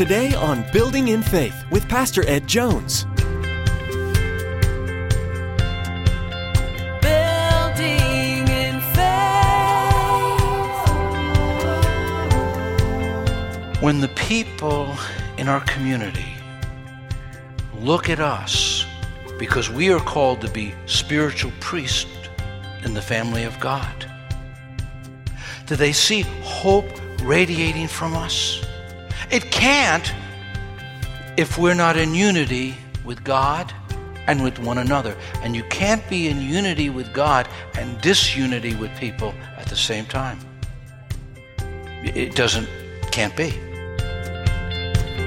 Today on Building in Faith with Pastor Ed Jones. Building in faith. When the people in our community look at us because we are called to be spiritual priests in the family of God, do they see hope radiating from us? It can't if we're not in unity with God and with one another. And you can't be in unity with God and disunity with people at the same time. It doesn't, can't be.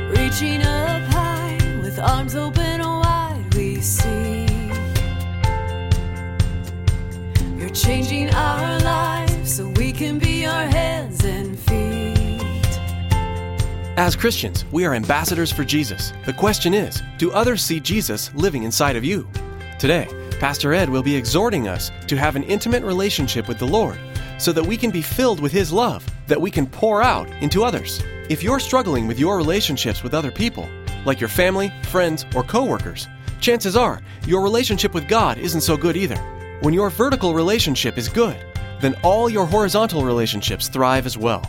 Reaching up high with arms open wide, we see. You're changing our lives so we can be your hands As Christians, we are ambassadors for Jesus. The question is do others see Jesus living inside of you? Today, Pastor Ed will be exhorting us to have an intimate relationship with the Lord so that we can be filled with His love that we can pour out into others. If you're struggling with your relationships with other people, like your family, friends, or coworkers, chances are your relationship with God isn't so good either. When your vertical relationship is good, then all your horizontal relationships thrive as well.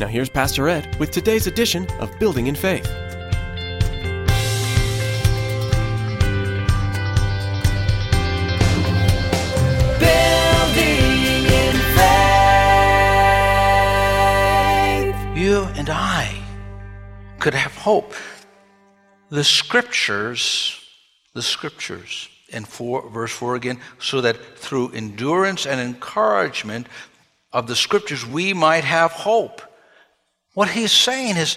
Now, here's Pastor Ed with today's edition of Building in Faith. Building in faith. You and I could have hope. The scriptures, the scriptures, in four, verse 4 again, so that through endurance and encouragement of the scriptures we might have hope. What he's saying is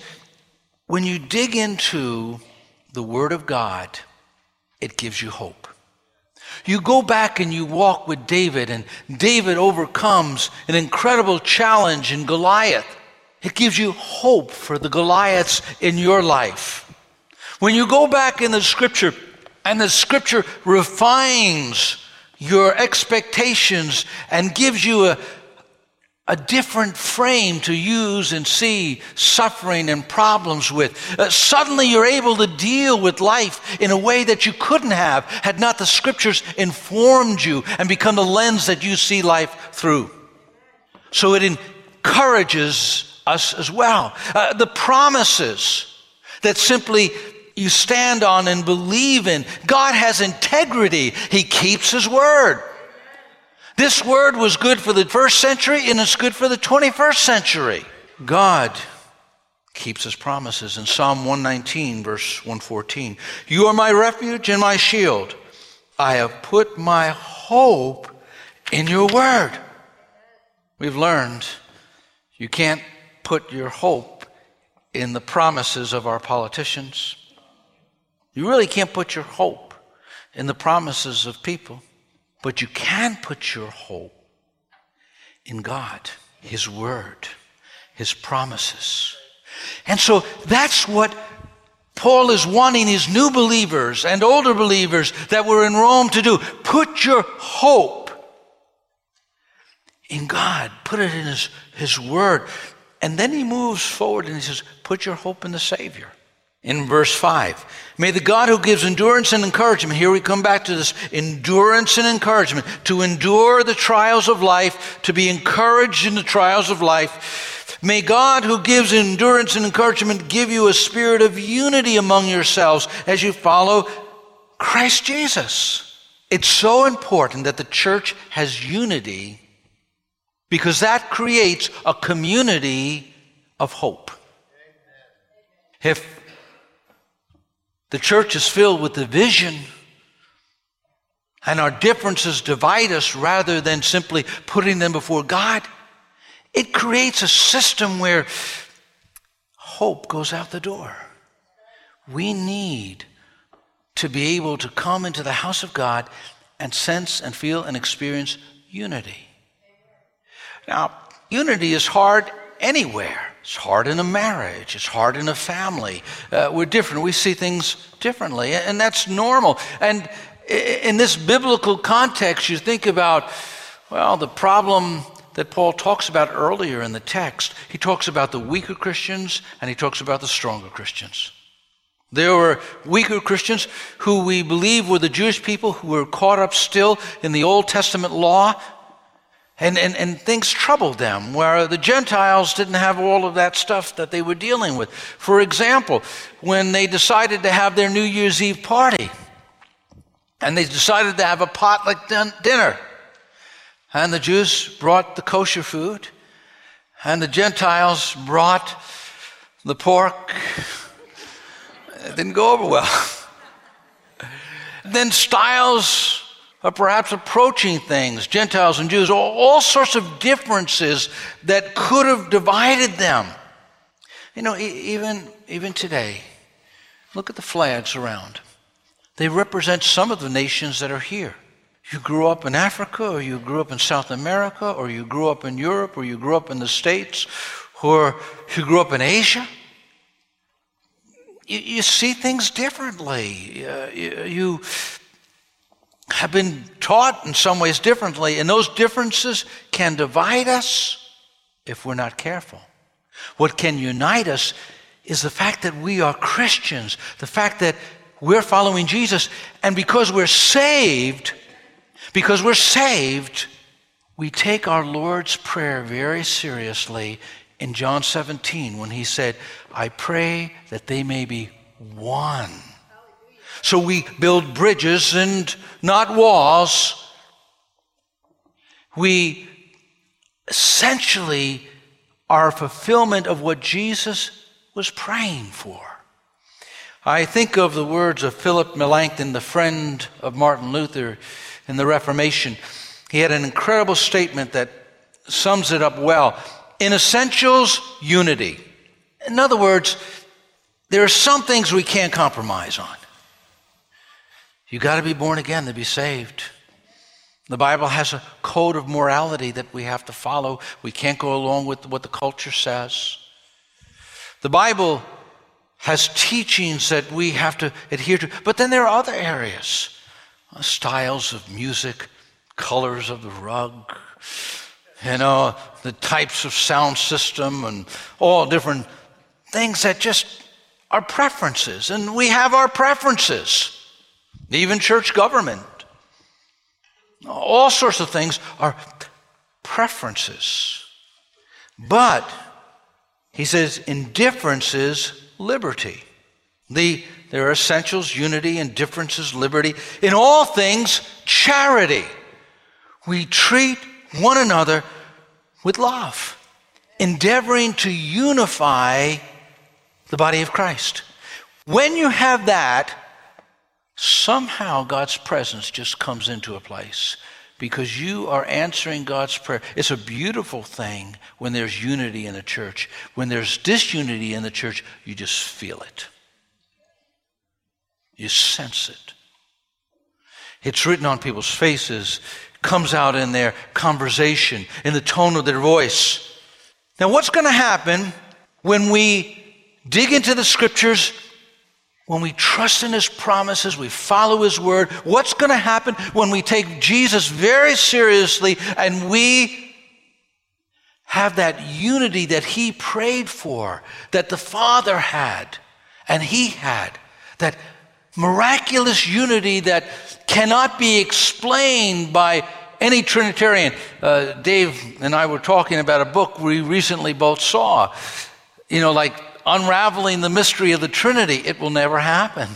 when you dig into the Word of God, it gives you hope. You go back and you walk with David, and David overcomes an incredible challenge in Goliath. It gives you hope for the Goliaths in your life. When you go back in the scripture and the scripture refines your expectations and gives you a, a different frame to use and see suffering and problems with. Uh, suddenly you're able to deal with life in a way that you couldn't have had not the scriptures informed you and become the lens that you see life through. So it encourages us as well. Uh, the promises that simply you stand on and believe in. God has integrity. He keeps his word. This word was good for the first century and it's good for the 21st century. God keeps his promises. In Psalm 119, verse 114, You are my refuge and my shield. I have put my hope in your word. We've learned you can't put your hope in the promises of our politicians. You really can't put your hope in the promises of people. But you can put your hope in God, His Word, His promises. And so that's what Paul is wanting his new believers and older believers that were in Rome to do. Put your hope in God, put it in His, his Word. And then he moves forward and he says, Put your hope in the Savior in verse 5. May the God who gives endurance and encouragement, here we come back to this endurance and encouragement, to endure the trials of life, to be encouraged in the trials of life. May God who gives endurance and encouragement give you a spirit of unity among yourselves as you follow Christ Jesus. It's so important that the church has unity because that creates a community of hope. If the church is filled with division, and our differences divide us rather than simply putting them before God. It creates a system where hope goes out the door. We need to be able to come into the house of God and sense and feel and experience unity. Now, unity is hard anywhere. It's hard in a marriage. It's hard in a family. Uh, we're different. We see things differently, and that's normal. And in this biblical context, you think about, well, the problem that Paul talks about earlier in the text. He talks about the weaker Christians and he talks about the stronger Christians. There were weaker Christians who we believe were the Jewish people who were caught up still in the Old Testament law, and, and, and things troubled them, where the Gentiles didn't have all of that stuff that they were dealing with. For example, when they decided to have their New Year's Eve party, and they decided to have a potluck dinner, and the Jews brought the kosher food, and the Gentiles brought the pork it didn't go over well. then styles perhaps approaching things, Gentiles and Jews, all, all sorts of differences that could have divided them. You know, even, even today, look at the flags around. They represent some of the nations that are here. You grew up in Africa, or you grew up in South America, or you grew up in Europe, or you grew up in the States, or you grew up in Asia you, you see things differently. Uh, you, you have been taught in some ways differently, and those differences can divide us if we're not careful. What can unite us is the fact that we are Christians, the fact that we're following Jesus, and because we're saved, because we're saved, we take our Lord's Prayer very seriously in John 17 when he said, I pray that they may be one. So we build bridges and not walls. We essentially are a fulfillment of what Jesus was praying for. I think of the words of Philip Melanchthon, the friend of Martin Luther in the Reformation. He had an incredible statement that sums it up well. In essentials, unity. In other words, there are some things we can't compromise on. You got to be born again to be saved. The Bible has a code of morality that we have to follow. We can't go along with what the culture says. The Bible has teachings that we have to adhere to, but then there are other areas styles of music, colors of the rug, you know, the types of sound system and all different things that just are preferences. And we have our preferences, even church government. All sorts of things are preferences. But, he says, indifference is liberty. The, there are essentials, unity, and differences, liberty. In all things, charity. We treat one another with love, endeavoring to unify the body of Christ. When you have that, somehow God's presence just comes into a place because you are answering God's prayer. It's a beautiful thing when there's unity in the church. When there's disunity in the church, you just feel it. You sense it. It's written on people's faces comes out in their conversation, in the tone of their voice. Now, what's going to happen when we dig into the scriptures, when we trust in his promises, we follow his word? What's going to happen when we take Jesus very seriously and we have that unity that he prayed for, that the Father had and he had, that miraculous unity that cannot be explained by any Trinitarian. Uh, Dave and I were talking about a book we recently both saw, you know, like unraveling the mystery of the Trinity. It will never happen.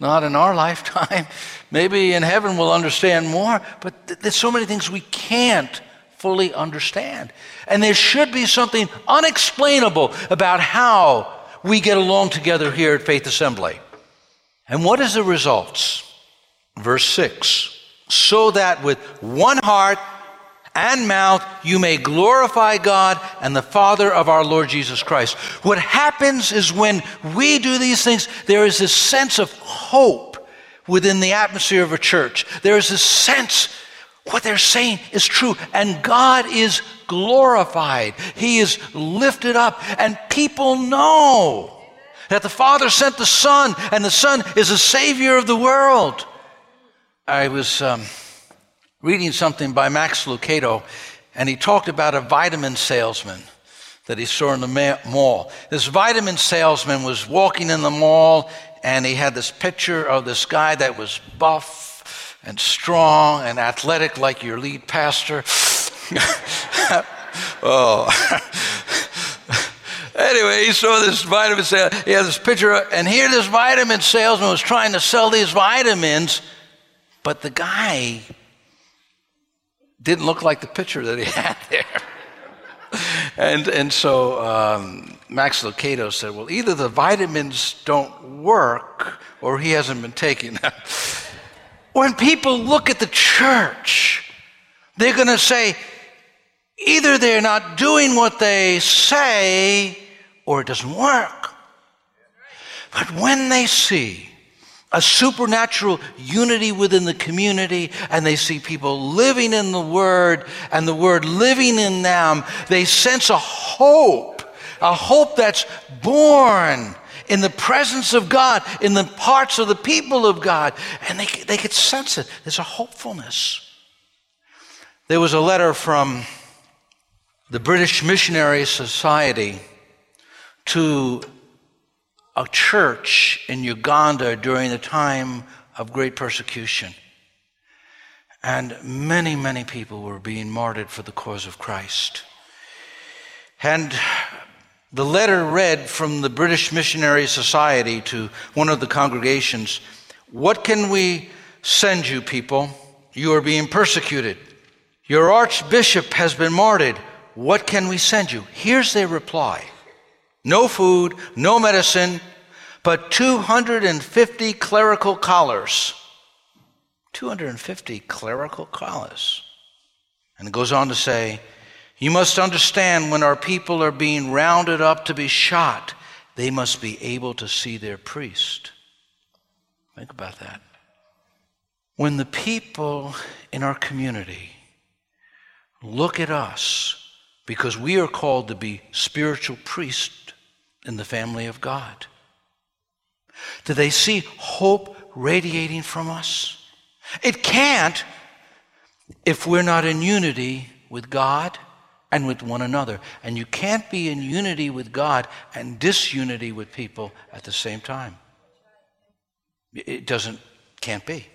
Not in our lifetime. Maybe in heaven we'll understand more, but th- there's so many things we can't fully understand. And there should be something unexplainable about how we get along together here at Faith Assembly. And what is the results? Verse 6 so that with one heart and mouth you may glorify God and the Father of our Lord Jesus Christ. What happens is when we do these things, there is this sense of hope within the atmosphere of a church. There is this sense what they're saying is true, and God is glorified. He is lifted up, and people know that the Father sent the Son, and the Son is the Savior of the world. I was um, reading something by Max Lucado, and he talked about a vitamin salesman that he saw in the mall. This vitamin salesman was walking in the mall and he had this picture of this guy that was buff and strong and athletic like your lead pastor. oh. anyway, he saw this vitamin sale. He had this picture, and here this vitamin salesman was trying to sell these vitamins, but the guy didn't look like the picture that he had there. and, and so um, Max Lucado said, Well, either the vitamins don't work or he hasn't been taking them. when people look at the church, they're going to say, either they're not doing what they say or it doesn't work. But when they see a supernatural unity within the community, and they see people living in the Word and the Word living in them. They sense a hope, a hope that's born in the presence of God, in the parts of the people of God, and they, they could sense it. There's a hopefulness. There was a letter from the British Missionary Society to a church in Uganda during the time of great persecution. And many, many people were being martyred for the cause of Christ. And the letter read from the British Missionary Society to one of the congregations What can we send you, people? You are being persecuted. Your archbishop has been martyred. What can we send you? Here's their reply no food, no medicine, but 250 clerical collars. 250 clerical collars. And it goes on to say, You must understand when our people are being rounded up to be shot, they must be able to see their priest. Think about that. When the people in our community look at us, because we are called to be spiritual priests in the family of God? Do they see hope radiating from us? It can't if we're not in unity with God and with one another. And you can't be in unity with God and disunity with people at the same time. It doesn't, can't be.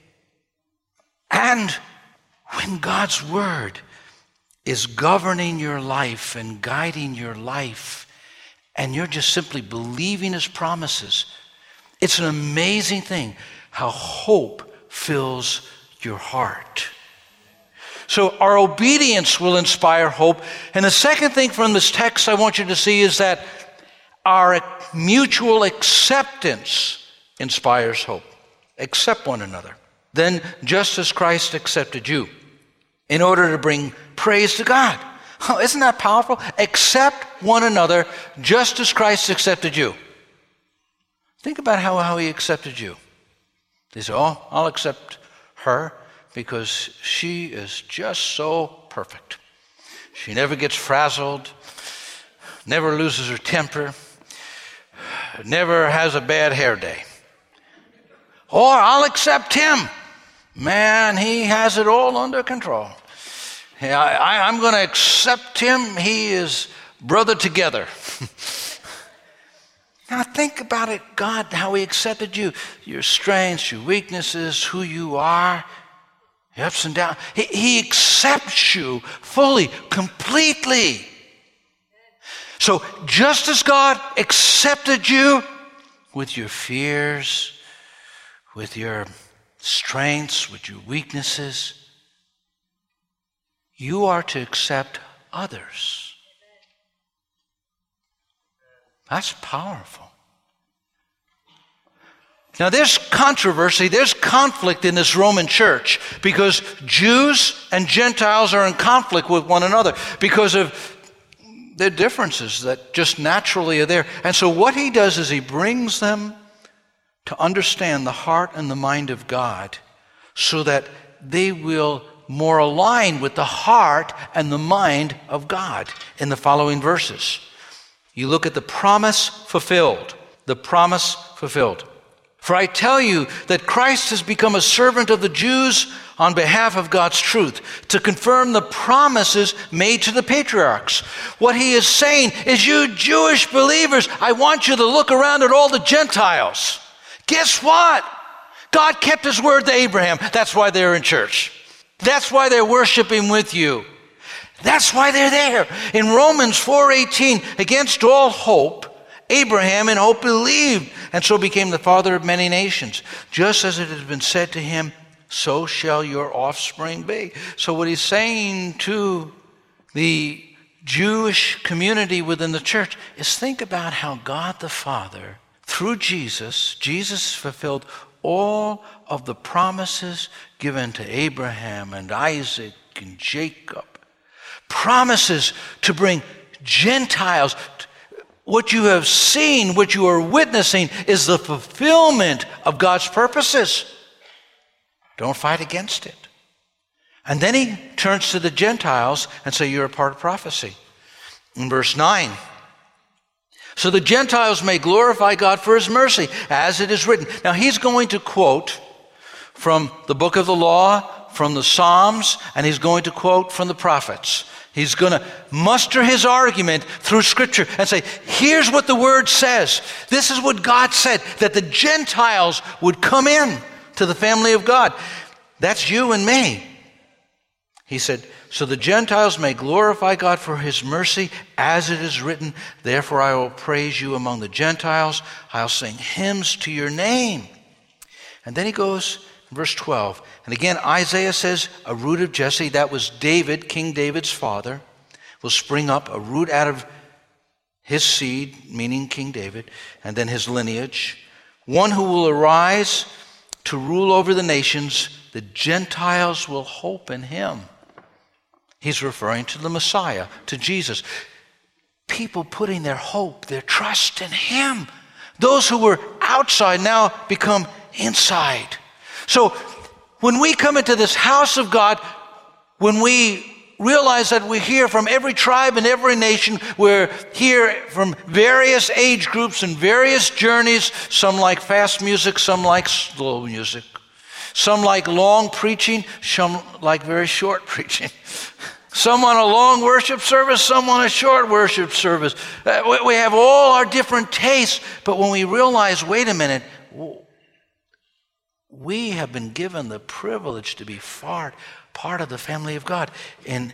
And when God's Word is governing your life and guiding your life, and you're just simply believing his promises. It's an amazing thing how hope fills your heart. So, our obedience will inspire hope. And the second thing from this text I want you to see is that our mutual acceptance inspires hope. Accept one another. Then, just as Christ accepted you, in order to bring praise to God. Oh, isn't that powerful? Accept one another just as Christ accepted you. Think about how, how he accepted you. He said, Oh, I'll accept her because she is just so perfect. She never gets frazzled, never loses her temper, never has a bad hair day. Or I'll accept him. Man, he has it all under control. I, am going to accept him. He is brother together. now think about it, God, how he accepted you, your strengths, your weaknesses, who you are, your ups and downs. He, he accepts you fully, completely. So just as God accepted you with your fears, with your strengths, with your weaknesses, you are to accept others. That's powerful. Now, there's controversy, there's conflict in this Roman church because Jews and Gentiles are in conflict with one another because of their differences that just naturally are there. And so, what he does is he brings them to understand the heart and the mind of God so that they will more aligned with the heart and the mind of God in the following verses. You look at the promise fulfilled, the promise fulfilled. For I tell you that Christ has become a servant of the Jews on behalf of God's truth to confirm the promises made to the patriarchs. What he is saying is, you Jewish believers, I want you to look around at all the Gentiles. Guess what? God kept his word to Abraham. That's why they're in church. That's why they're worshiping with you. That's why they're there. In Romans 4:18, against all hope, Abraham in hope believed and so became the father of many nations. Just as it has been said to him, so shall your offspring be. So, what he's saying to the Jewish community within the church is think about how God the Father, through Jesus, Jesus fulfilled all of the promises given to Abraham and Isaac and Jacob. Promises to bring Gentiles, what you have seen, what you are witnessing, is the fulfillment of God's purposes. Don't fight against it. And then he turns to the Gentiles and says, You're a part of prophecy. In verse 9, so the Gentiles may glorify God for his mercy, as it is written. Now he's going to quote from the book of the law, from the Psalms, and he's going to quote from the prophets. He's going to muster his argument through Scripture and say, here's what the Word says. This is what God said, that the Gentiles would come in to the family of God. That's you and me. He said, so the Gentiles may glorify God for his mercy, as it is written, Therefore I will praise you among the Gentiles. I'll sing hymns to your name. And then he goes Verse 12. And again, Isaiah says, a root of Jesse, that was David, King David's father, will spring up, a root out of his seed, meaning King David, and then his lineage. One who will arise to rule over the nations. The Gentiles will hope in him. He's referring to the Messiah, to Jesus. People putting their hope, their trust in him. Those who were outside now become inside. So when we come into this house of God, when we realize that we're here from every tribe and every nation, we're here from various age groups and various journeys. Some like fast music, some like slow music. Some like long preaching, some like very short preaching. Some on a long worship service, some on a short worship service. Uh, we have all our different tastes, but when we realize, wait a minute, we have been given the privilege to be part, part of the family of God. In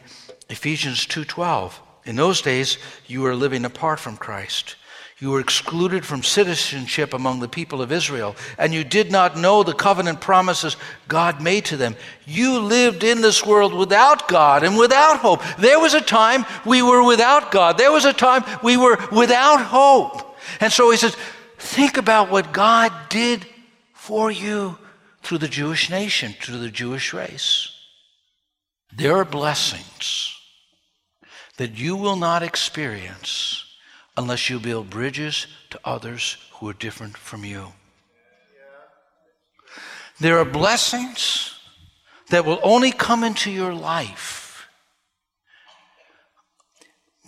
Ephesians 2:12, in those days you were living apart from Christ. You were excluded from citizenship among the people of Israel, and you did not know the covenant promises God made to them. You lived in this world without God and without hope. There was a time we were without God. There was a time we were without hope. And so he says, think about what God did for you through the Jewish nation, through the Jewish race. There are blessings that you will not experience unless you build bridges to others who are different from you. There are blessings that will only come into your life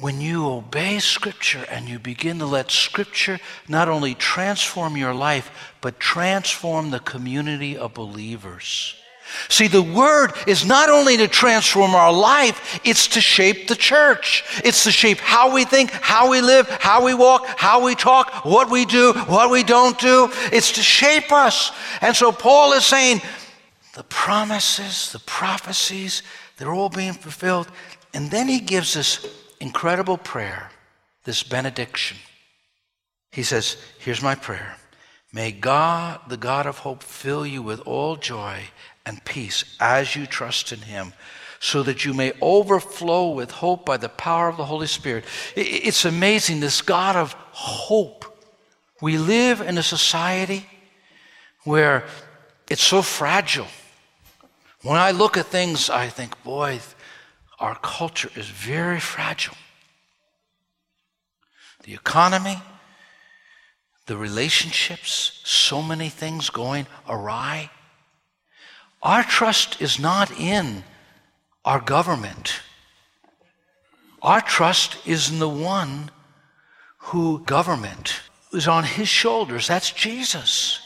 when you obey Scripture and you begin to let Scripture not only transform your life, but transform the community of believers. See, the Word is not only to transform our life, it's to shape the church. It's to shape how we think, how we live, how we walk, how we talk, what we do, what we don't do. It's to shape us. And so Paul is saying the promises, the prophecies, they're all being fulfilled. And then he gives us incredible prayer, this benediction. He says, Here's my prayer. May God, the God of hope, fill you with all joy and peace as you trust in Him, so that you may overflow with hope by the power of the Holy Spirit. It's amazing, this God of hope. We live in a society where it's so fragile. When I look at things, I think, boy, our culture is very fragile. The economy, the relationships, so many things going awry. Our trust is not in our government. Our trust is in the one who government is on his shoulders. That's Jesus.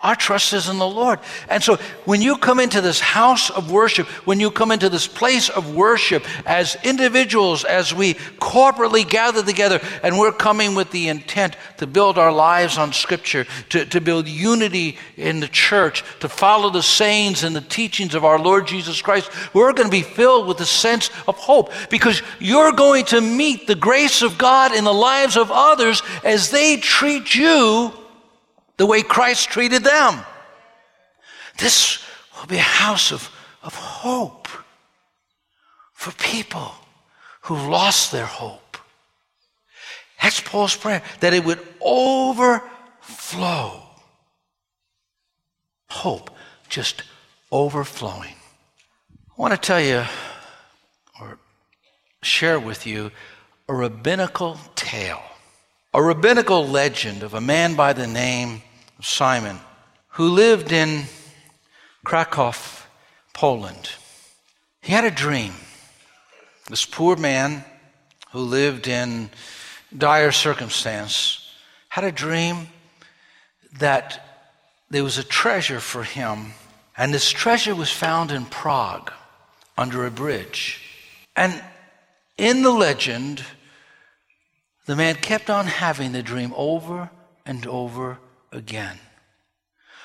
Our trust is in the Lord. And so when you come into this house of worship, when you come into this place of worship as individuals, as we corporately gather together, and we're coming with the intent to build our lives on Scripture, to, to build unity in the church, to follow the sayings and the teachings of our Lord Jesus Christ, we're going to be filled with a sense of hope because you're going to meet the grace of God in the lives of others as they treat you the way Christ treated them. This will be a house of, of hope for people who've lost their hope. That's Paul's prayer, that it would overflow. Hope just overflowing. I want to tell you or share with you a rabbinical tale, a rabbinical legend of a man by the name Simon, who lived in Krakow, Poland. He had a dream. This poor man who lived in dire circumstance had a dream that there was a treasure for him, and this treasure was found in Prague under a bridge. And in the legend, the man kept on having the dream over and over again.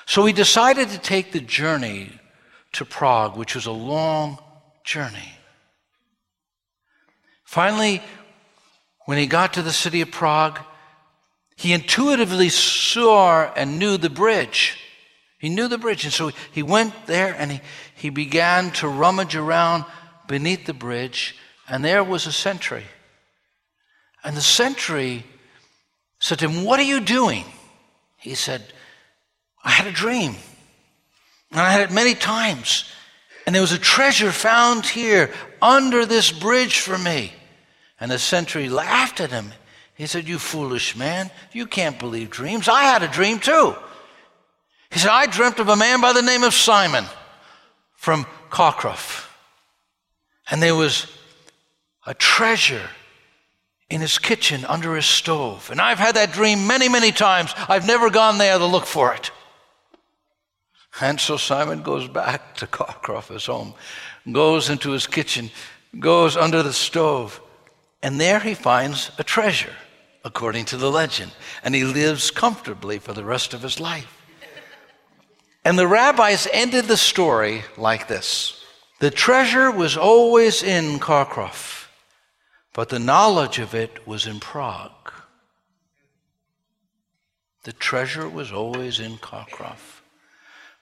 So he decided to take the journey to Prague, which was a long journey. Finally, when he got to the city of Prague, he intuitively saw and knew the bridge. He knew the bridge. And so he went there and he, he began to rummage around beneath the bridge, and there was a sentry. And the sentry said to him, What are you doing? He said, I had a dream. And I had it many times. And there was a treasure found here under this bridge for me. And the sentry laughed at him. He said, You foolish man, you can't believe dreams. I had a dream too. He said, I dreamt of a man by the name of Simon from Krakow. And there was a treasure in his kitchen under his stove. And I've had that dream many, many times. I've never gone there to look for it. And so Simon goes back to his home, goes into his kitchen, goes under the stove, and there he finds a treasure, according to the legend. And he lives comfortably for the rest of his life. And the rabbis ended the story like this The treasure was always in Krakow but the knowledge of it was in Prague. The treasure was always in Krakow,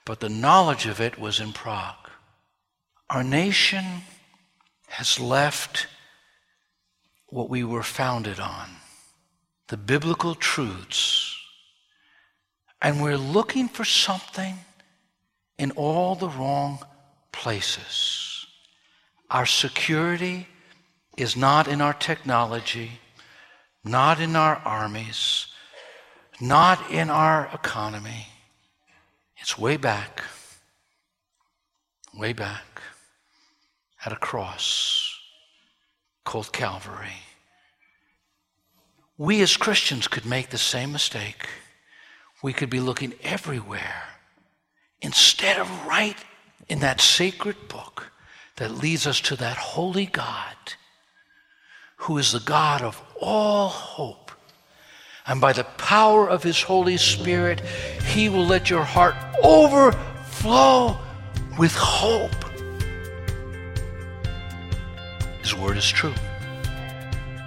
but the knowledge of it was in Prague. Our nation has left what we were founded on, the biblical truths, and we're looking for something in all the wrong places. Our security is not in our technology, not in our armies, not in our economy. It's way back, way back at a cross called Calvary. We as Christians could make the same mistake. We could be looking everywhere instead of right in that sacred book that leads us to that holy God who is the God of all hope. And by the power of His Holy Spirit, He will let your heart overflow with hope. His word is true.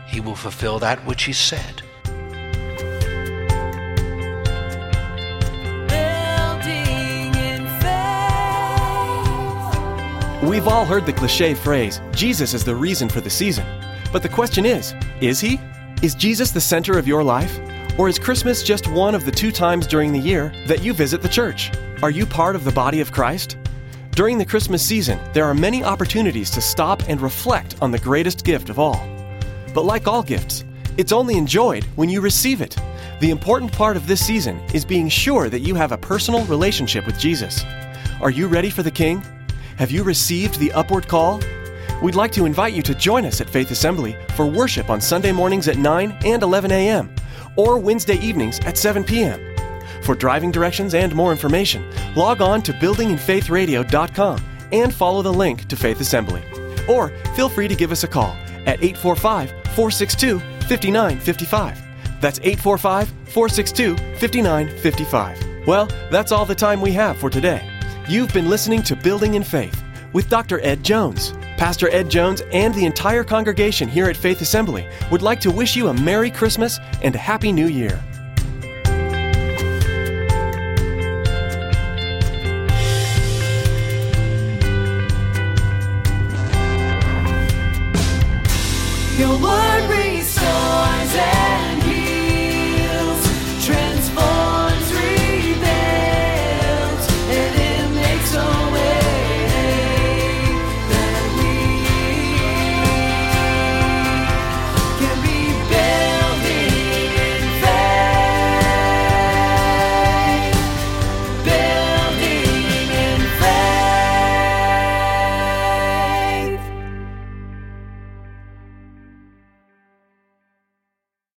He will fulfill that which He said. We've all heard the cliche phrase, Jesus is the reason for the season. But the question is is he? Is Jesus the center of your life? Or is Christmas just one of the two times during the year that you visit the church? Are you part of the body of Christ? During the Christmas season, there are many opportunities to stop and reflect on the greatest gift of all. But like all gifts, it's only enjoyed when you receive it. The important part of this season is being sure that you have a personal relationship with Jesus. Are you ready for the King? Have you received the upward call? We'd like to invite you to join us at Faith Assembly for worship on Sunday mornings at 9 and 11 a.m. or Wednesday evenings at 7 p.m. For driving directions and more information, log on to buildinginfaithradio.com and follow the link to Faith Assembly. Or feel free to give us a call at 845 462 5955. That's 845 462 5955. Well, that's all the time we have for today. You've been listening to Building in Faith with Dr. Ed Jones. Pastor Ed Jones and the entire congregation here at Faith Assembly would like to wish you a Merry Christmas and a Happy New Year.